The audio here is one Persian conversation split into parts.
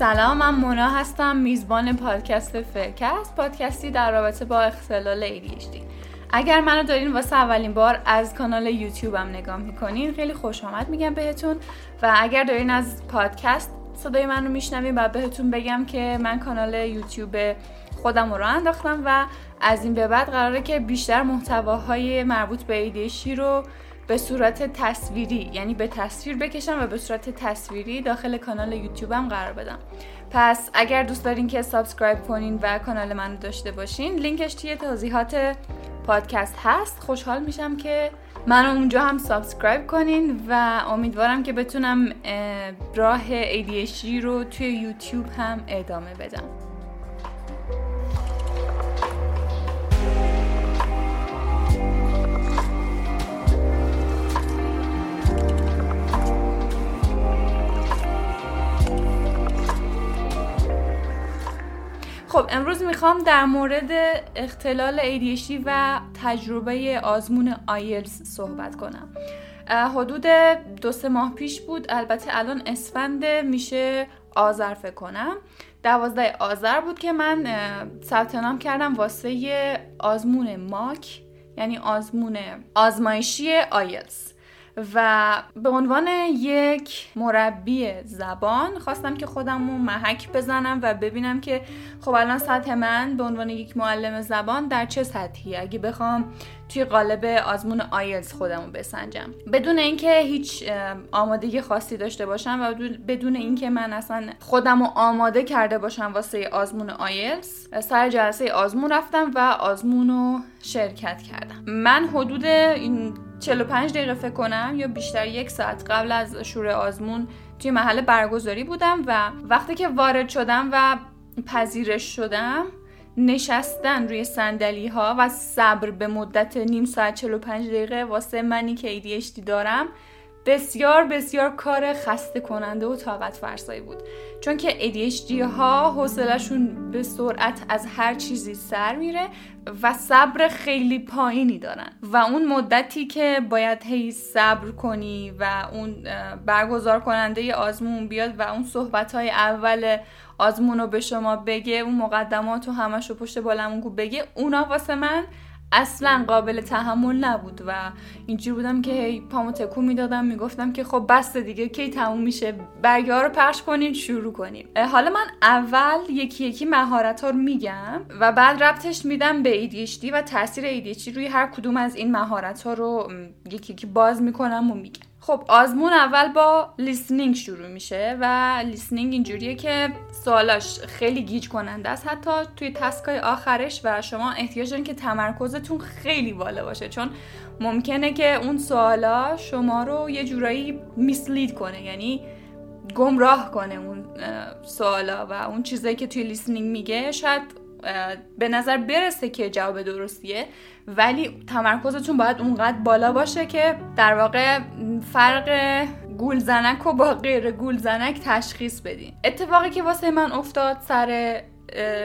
سلام من مونا هستم میزبان پادکست فرکست پادکستی در رابطه با اختلال ADHD اگر منو دارین واسه اولین بار از کانال یوتیوبم نگاه می‌کنین خیلی خوش آمد میگم بهتون. و اگر دارین از پادکست صدای من رو میشنوین و بهتون بگم که من کانال یوتیوب خودم رو انداختم و از این به بعد قراره که بیشتر محتواهای مربوط به ایدیشی رو به صورت تصویری یعنی به تصویر بکشم و به صورت تصویری داخل کانال یوتیوبم قرار بدم. پس اگر دوست دارین که subscribe کنین و کانال من رو داشته باشین لینکش توی توضیحات پادکست هست. خوشحال میشم که منو اونجا هم subscribe کنین و امیدوارم که بتونم راه ADHD رو توی یوتیوب هم ادامه بدم. امروز می‌خوام در مورد اختلال ADHD و تجربه آزمون آیلز صحبت کنم. حدود دو سه ماه پیش بود. البته الان اسفند میشه آذر فکر کنم. دوازده آذر بود که من ثبت نام کردم واسه آزمون ماک یعنی آزمون آزمایشی آیلز و به عنوان یک مربی زبان خواستم که خودم رو محک بزنم و ببینم که خب الان سطح من به عنوان یک معلم زبان در چه سطحی. اگه بخوام توی قالب آزمون آیلز خودم رو بسنجم. بدون اینکه هیچ آمادگی خاصی داشته باشم و بدون اینکه من اصلا خودم رو آماده کرده باشم واسه آزمون آیلز سر جلسه آزمون رفتم و آزمون رو شرکت کردم. من حدود این 45 دقیقه فکر کنم یا بیشتر یک ساعت قبل از شروع آزمون توی محل برگزاری بودم و وقتی که وارد شدم و پذیرش شدم نشستن روی سندلی ها و صبر به مدت نیم ساعت 45 دقیقه واسه منی که ADHD دارم بسیار بسیار کار خسته کننده و طاقت فرسایی بود. چون که ADHD ها حوصلهشون به سرعت از هر چیزی سر میره و صبر خیلی پایینی دارن. و اون مدتی که باید هی صبر کنی و اون برگزار کننده آزمون بیاد و اون صحبت های اول آزمون رو به شما بگه اون مقدمات و همش رو پشت بالمون بگه اونا واسه من اصلا قابل تحمل نبود و اینجوری بودم که هی پامو تکون می‌دادم می‌گفتم که خب بس دیگه کی تموم میشه؟ برگه رو پخش کنین شروع کنیم حالا من اول یکی یکی مهارت ها رو میگم و بعد ربطش میدم به ADHD و تاثیر ADHD روی هر کدوم از این مهارت ها رو یکی یکی باز می‌کنم و میگم. خب آزمون اول با listening شروع میشه و listening اینجوریه که سوالاش خیلی گیج کننده است حتی توی task ای آخرش و شما احتیاج دارین که تمرکزتون خیلی بالا باشه چون ممکنه که اون سوالا شما رو یه جورایی mislead کنه یعنی گمراه کنه اون سوالا و اون چیزایی که توی listening میگه. شاید به نظر برسه که جواب درستیه ولی تمرکزتون باید اونقدر بالا باشه که در واقع فرق گولزنک و با غیر گولزنک تشخیص بدین. اتفاقی که واسه من افتاد سر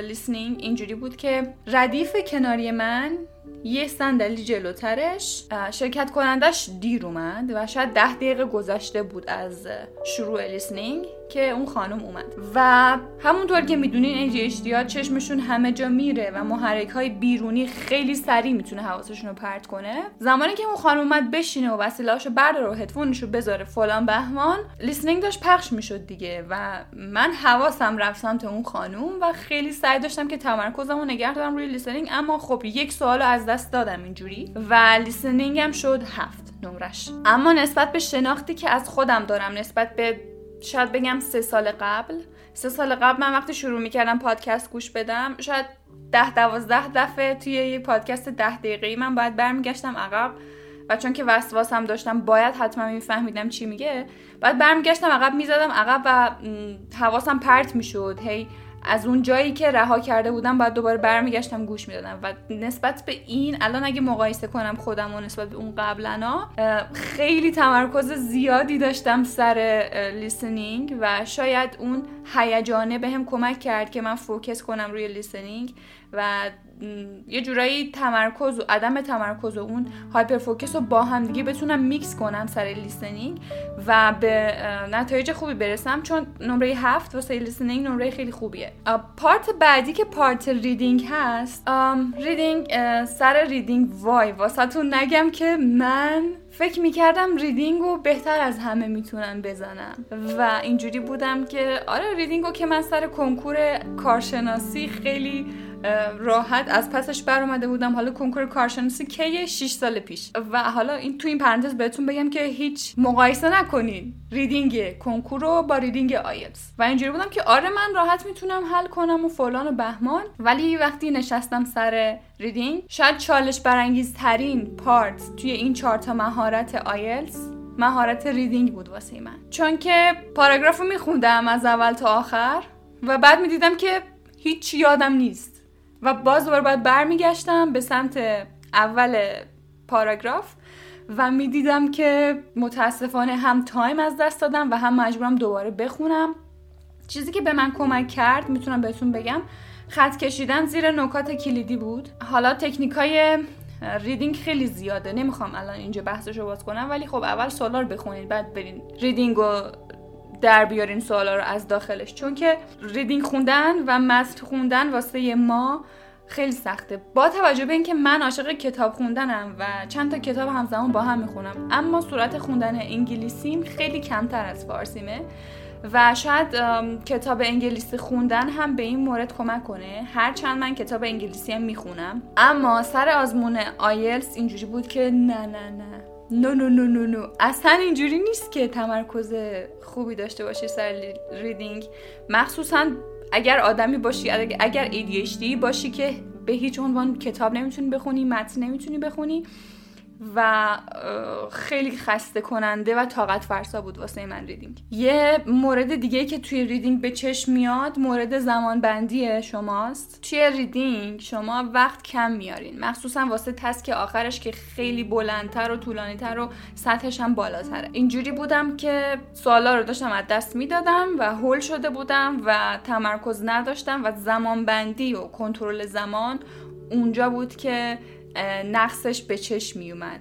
listening اینجوری بود که ردیف کناری من یه صندلی جلوترش شرکت کنندش دیر اومد و شاید ده دقیقه گذشته بود از شروع listening که اون خانم اومد. و همونطور که می‌دونین ADHD ها چشمشون همه جا میره و محرک های بیرونی خیلی سریع می‌تونه حواسشون رو پرت کنه. زمانی که اون خانم اومد بشینه و وسیلهاشو برداره و هدفونش رو بذاره فلان بهمان listening داشت پخش می‌شد دیگه و من حواسم رفت سمت اون خانم و خیلی سعی داشتم که تمرکزم رو نگه دارم روی لیسنینگ اما خب یک سوال از دست دادم اینجوری و لیسنینگ هم شد هفت نمرش. اما نسبت به شناختی که از خودم دارم نسبت به شاید بگم سه سال قبل سه سال قبل من وقتی شروع می‌کردم پادکست گوش بدم شاید ده دوازده دفعه توی یه پادکست ده دقیقه من باید برمیگشتم عقب و چون که وسواسم داشتم باید حتما میفهمیدم چی میگه بعد برمیگشتم عقب می‌زدم عقب و حواسم پرت می‌شد. هی از اون جایی که رها کرده بودم بعد دوباره برمیگشتم گوش می‌دادم. و نسبت به این الان اگه مقایسه کنم خودم و نسبت به اون قبلنا خیلی تمرکز زیادی داشتم سر listening و شاید اون هیجانه بهم هم کمک کرد که من focus کنم روی listening و یه جورایی تمرکز و عدم تمرکز و اون hyperfocus رو با هم دیگه بتونم میکس کنم سر listening و به نتایج خوبی برسم چون نمره هفت واسه listening نمره خیلی خوبیه. part بعدی که part reading هست reading سر reading وای واسه نگم که من فکر می‌کردم reading رو بهتر از همه می‌تونم بزنم. و اینجوری بودم که آره reading رو که من سر کنکور کارشناسی خیلی راحت از پسش بر اومده بودم. حالا کنکور کارشناسی کی 6 سال پیش. و حالا این تو این پرانتز بهتون بگم که هیچ مقایسه نکنین. reading کنکور رو با reading آیلتس. و اینجوری بودم که آره من راحت می‌تونم حل کنم و فلان و بهمان. ولی وقتی نشستم سر reading شاید چالش برانگیزترین part توی این چهار تا مهارت آیلتس مهارت reading بود واسه من. چون که پاراگراف میخوندم از اول تا آخر و بعد می‌دیدم که هیچ یادم نیست. و باز دوباره باید برمیگشتم به سمت اول پاراگراف و می‌دیدم که متاسفانه هم time از دست دادم و هم مجبورم دوباره بخونم. چیزی که به من کمک کرد می‌تونم بهتون بگم خط کشیدن زیر نکات کلیدی بود. حالا تکنیک های reading خیلی زیاده. نمی‌خوام الان اینجا بحثش رو باز کنم ولی خب اول سوالا رو بخونید بعد برین. reading رو در بیارین سوالا رو از داخلش. چون که ریدینگ خوندن و متن خوندن واسه ما خیلی سخته. با توجه به اینکه من عاشق کتاب خوندنم و چند تا کتاب همزمان با هم می‌خونم اما صورت خوندن انگلیسیم خیلی کمتر از فارسیمه و شاید کتاب انگلیسی خوندن هم به این مورد کمک کنه. هرچند من کتاب انگلیسی هم می‌خونم. اما سر آزمون آیلس اینجوری بود که نه نه نه. نو نو نو نو نو. اصلا اینجوری نیست که تمرکز خوبی داشته باشی سر reading. مخصوصا اگر آدمی باشی اگر ADHD باشی که به هیچ عنوان کتاب نمی‌تونی بخونی متن نمی‌تونی بخونی. و خیلی خسته کننده و طاقت فرسا بود واسه من reading. یه مورد دیگه که توی reading به چشم میاد مورد زمان بندی شماست. توی reading شما وقت کم میارین. مخصوصا واسه task آخرش که خیلی بلندتر و طولانیتر و سطحش هم بالاتره. اینجوری بودم که سوالا رو داشتم از دست می‌دادم و هول شده بودم و تمرکز نداشتم و زمان بندی و کنترل زمان اونجا بود که نقصش به چشم می اومد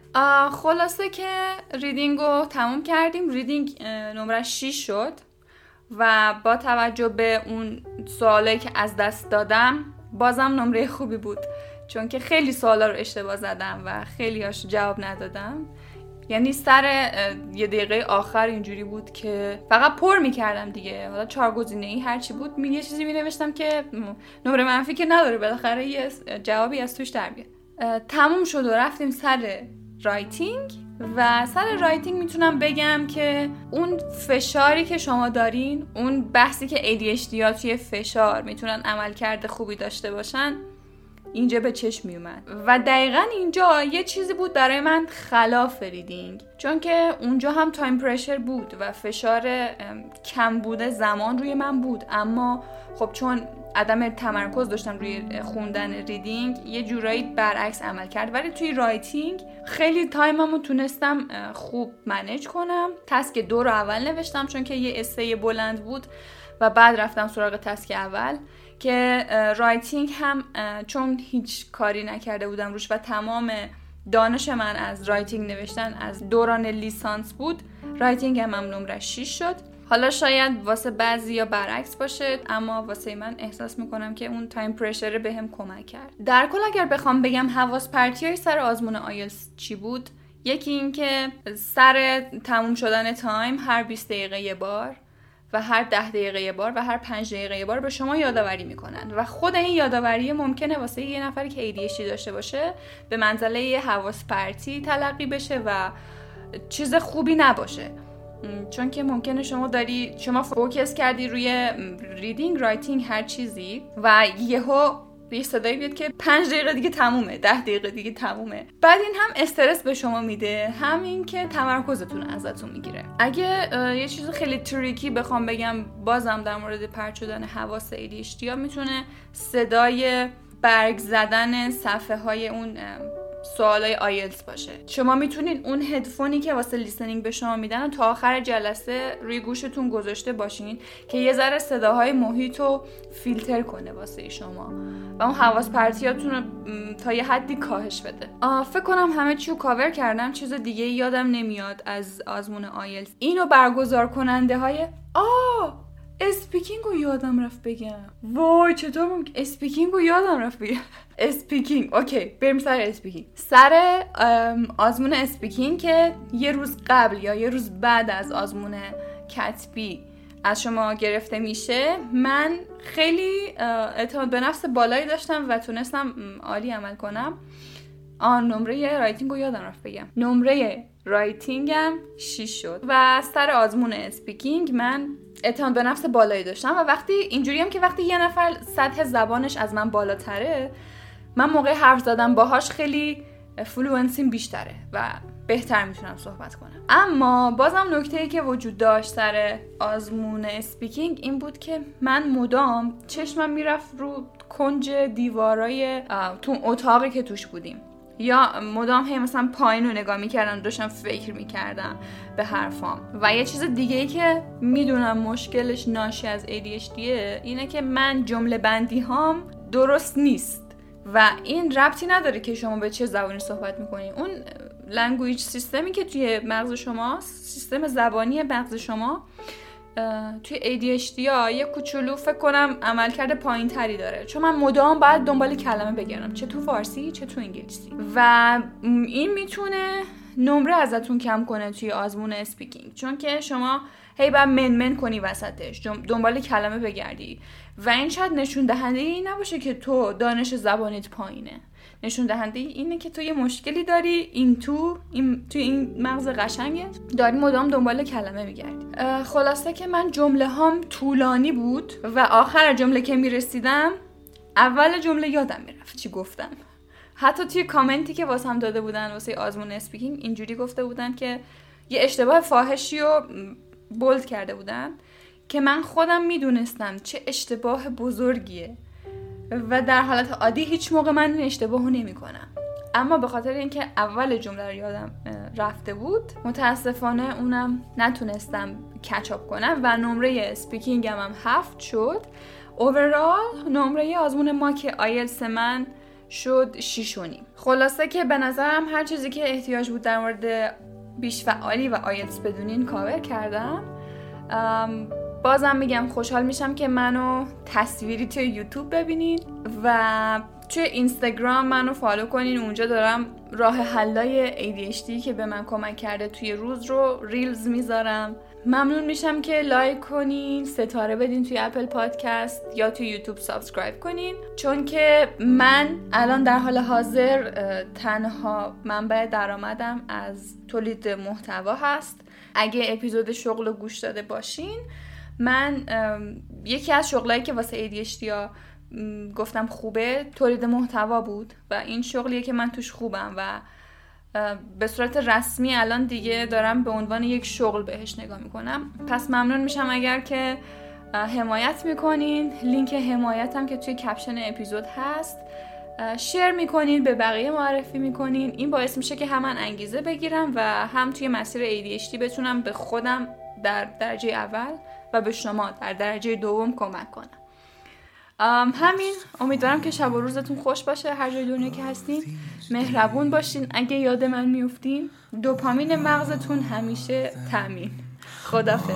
خلاصه که ریدینگ رو تموم کردیم. ریدینگ نمره 6 شد و با توجه به اون سوالی که از دست دادم بازم نمره خوبی بود. چون که خیلی سوالا رو اشتباه زدم و خیلی هاش جواب ندادم. یعنی سر یه دقیقه آخر اینجوری بود که فقط پر می‌کردم دیگه. حالا چهار گزینه ای هرچی بود. می یه چیزی می نوشتم که نمره منفی که نداره. بالاخره یه جوابی از توش در بیاد. تموم شد و رفتیم سر writing و سر writing می‌تونم بگم که اون فشاری که شما دارین اون بحثی که ADHD ها توی فشار می‌تونن عملکرد خوبی داشته باشن اینجا به چشم میومد و دقیقا اینجا یه چیزی بود برای من خلاف reading. چون که اونجا هم time pressure بود و فشار کم بوده زمان روی من بود. اما خب چون عدم تمرکز داشتم روی خوندن reading یه جورایی برعکس عمل کرد. ولی توی writing خیلی time مو تونستم خوب manage کنم. task دو رو اول نوشتم چون که یه essay بلند بود و بعد رفتم سراغ task اول. که writing هم چون هیچ کاری نکرده بودم روش و تمام دانش من از writing نوشتن از دوران لیسانس بود writing هم, هم نمره 6 شد. حالا شاید واسه بعضیا برعکس باشه اما واسه من احساس می‌کنم که اون time pressure ه بهم کمک کرد. در کل اگر بخوام بگم حواس پرتی های سر آزمون آیلتس چی بود؟ یکی اینکه سر تموم شدن time هر 20 دقیقه یه بار. و هر ده دقیقه یه بار و هر پنج دقیقه یه بار به شما یادآوری می‌کنن. و خود این یادآوری ممکنه واسه یه نفری که ADHD داشته باشه به منزله حواس پرتی تلقی بشه و چیز خوبی نباشه. چون که ممکنه شما داری شما focus کردی روی reading writing هر چیزی و یهو یه صدایی بیاد که پنج دقیقه دیگه تمومه ده دقیقه دیگه تمومه. بعد این هم استرس به شما میده. همین که تمرکزتون ازتون می‌گیره. اگه یه چیز خیلی tricky بخوام بگم بازم در مورد پرت شدن حواس ADHD می‌تونه صدای برگ زدن صفحه های اون سوالای آیلتس باشه. شما می‌تونین اون هدفونی که واسه listening به شما میدن تا آخر جلسه روی گوشتون گذاشته باشین که یه ذره صداهای محیط رو فیلتر کنه واسه شما و اون حواس پرتیاتون رو تا یه حدی کاهش بده. فکر کنم همه چی رو کاور کردم. چیز دیگه یادم نمیاد از آزمون آیلتس. اینو برگزار کننده های آه speaking رو یادم رفت بگم. وای چطور ممکنه؟ speaking رو یادم رفت بگم. speaking OK بریم سر speaking. سر آزمون speaking که یه روز قبل یا یه روز بعد از آزمون کتبی از شما گرفته میشه من خیلی اعتماد به نفس بالایی داشتم و تونستم عالی عمل کنم. آن نمره writing رو یادم رفت بگم. نمره writing م 6 شد. و سر آزمون speaking من اعتماد به نفس بالایی داشتم و وقتی اینجوری هم که وقتی یه نفر سطح زبانش از من بالاتره من موقع حرف زدن باهاش خیلی fluency م بیشتره و بهتر می‌تونم صحبت کنم. اما بازم نکته ای که وجود داشت سر آزمون speaking این بود که من مدام چشمم می‌رفت رو کنج دیوارای تو اتاقی که توش بودیم. یا مدام هی مثلا پایین رو نگاه می‌کردم داشتم فکر می‌کردم به حرفام. و یه چیز دیگه ای که می‌دونم مشکلش ناشی از ADHD اینه که من جمله بندی هام درست نیست. و این ربطی نداره که شما به چه زبانی صحبت می‌کنین اون language system ی که توی مغز شما سیستم زبانی مغز شما توی ADHD ها یه کوچولو فکر کنم عملکرد پایین تری داره. چون من مدام باید دنبال کلمه بگیرم چه تو فارسی چه تو انگلیسی. و این می‌تونه نمره ازتون کم کنه توی آزمون اسپیکینگ چون که شما هی باید منمن کنی وسطش. دنبال کلمه بگردی. و این شاید نشون دهنده این نباشه که تو دانش زبانیت پایینه. نشون دهنده اینه که تو یه مشکلی داری این تو این تو این مغز قشنگه. داری مدام دنبال کلمه میگردی. خلاصه که من جمله هام طولانی بود و آخر جمله که می‌رسیدم اول جمله یادم می‌رفت چی گفتم. حتی توی کامنتی که واسم داده بودن واسه آزمون speaking اینجوری گفته بودن که یه اشتباه فاحشی رو bold کرده بودن که من خودم می‌دونستم چه اشتباه بزرگیه. و در حالت عادی هیچ موقع من این اشتباهو نمی کنم اما به خاطر اینکه اول جمله رو یادم رفته بود متاسفانه اونم نتونستم catch up کنم و نمره speaking م هم هفت شد. overall نمره آزمون که آیلتس من شد شیش و نیم خلاصه که به نظرم هر چیزی که احتیاج بود در مورد بیش فعالی و آیلتس بدونین کاور کردم. بازم میگم خوشحال میشم که منو تصویری توی یوتیوب ببینین و توی اینستاگرام منو follow کنین. اونجا دارم راه حلای ADHD که به من کمک کرده توی روز رو reels می‌ذارم. ممنون میشم که لایک کنین ستاره بدین توی Apple Podcast یا توی یوتیوب subscribe کنین. چون که من الان در حال حاضر تنها منبع درآمدم از تولید محتوا هست. اگه اپیزود شغل رو گوش داده باشین من یکی از شغلایی که واسه ADHD یا گفتم خوبه تولید محتوا بود و این شغلیه که من توش خوبم و به صورت رسمی الان دیگه دارم به عنوان یک شغل بهش نگاه می‌کنم. پس ممنون میشم اگر که حمایت می‌کنین. لینک حمایتم که توی کپشن اپیزود هست. شیر می‌کنین به بقیه معرفی می‌کنین. این باعث میشه که هم من انگیزه بگیرم و هم توی مسیر ADHD بتونم به خودم در درجه اول و به شما در درجه دوم کمک کنم. همین. امیدوارم که شب و روزتون خوش باشه. هر جای دنیا که هستین مهربون باشین. اگه یاد من میفتین دوپامین مغزتون همیشه تامین خدافظ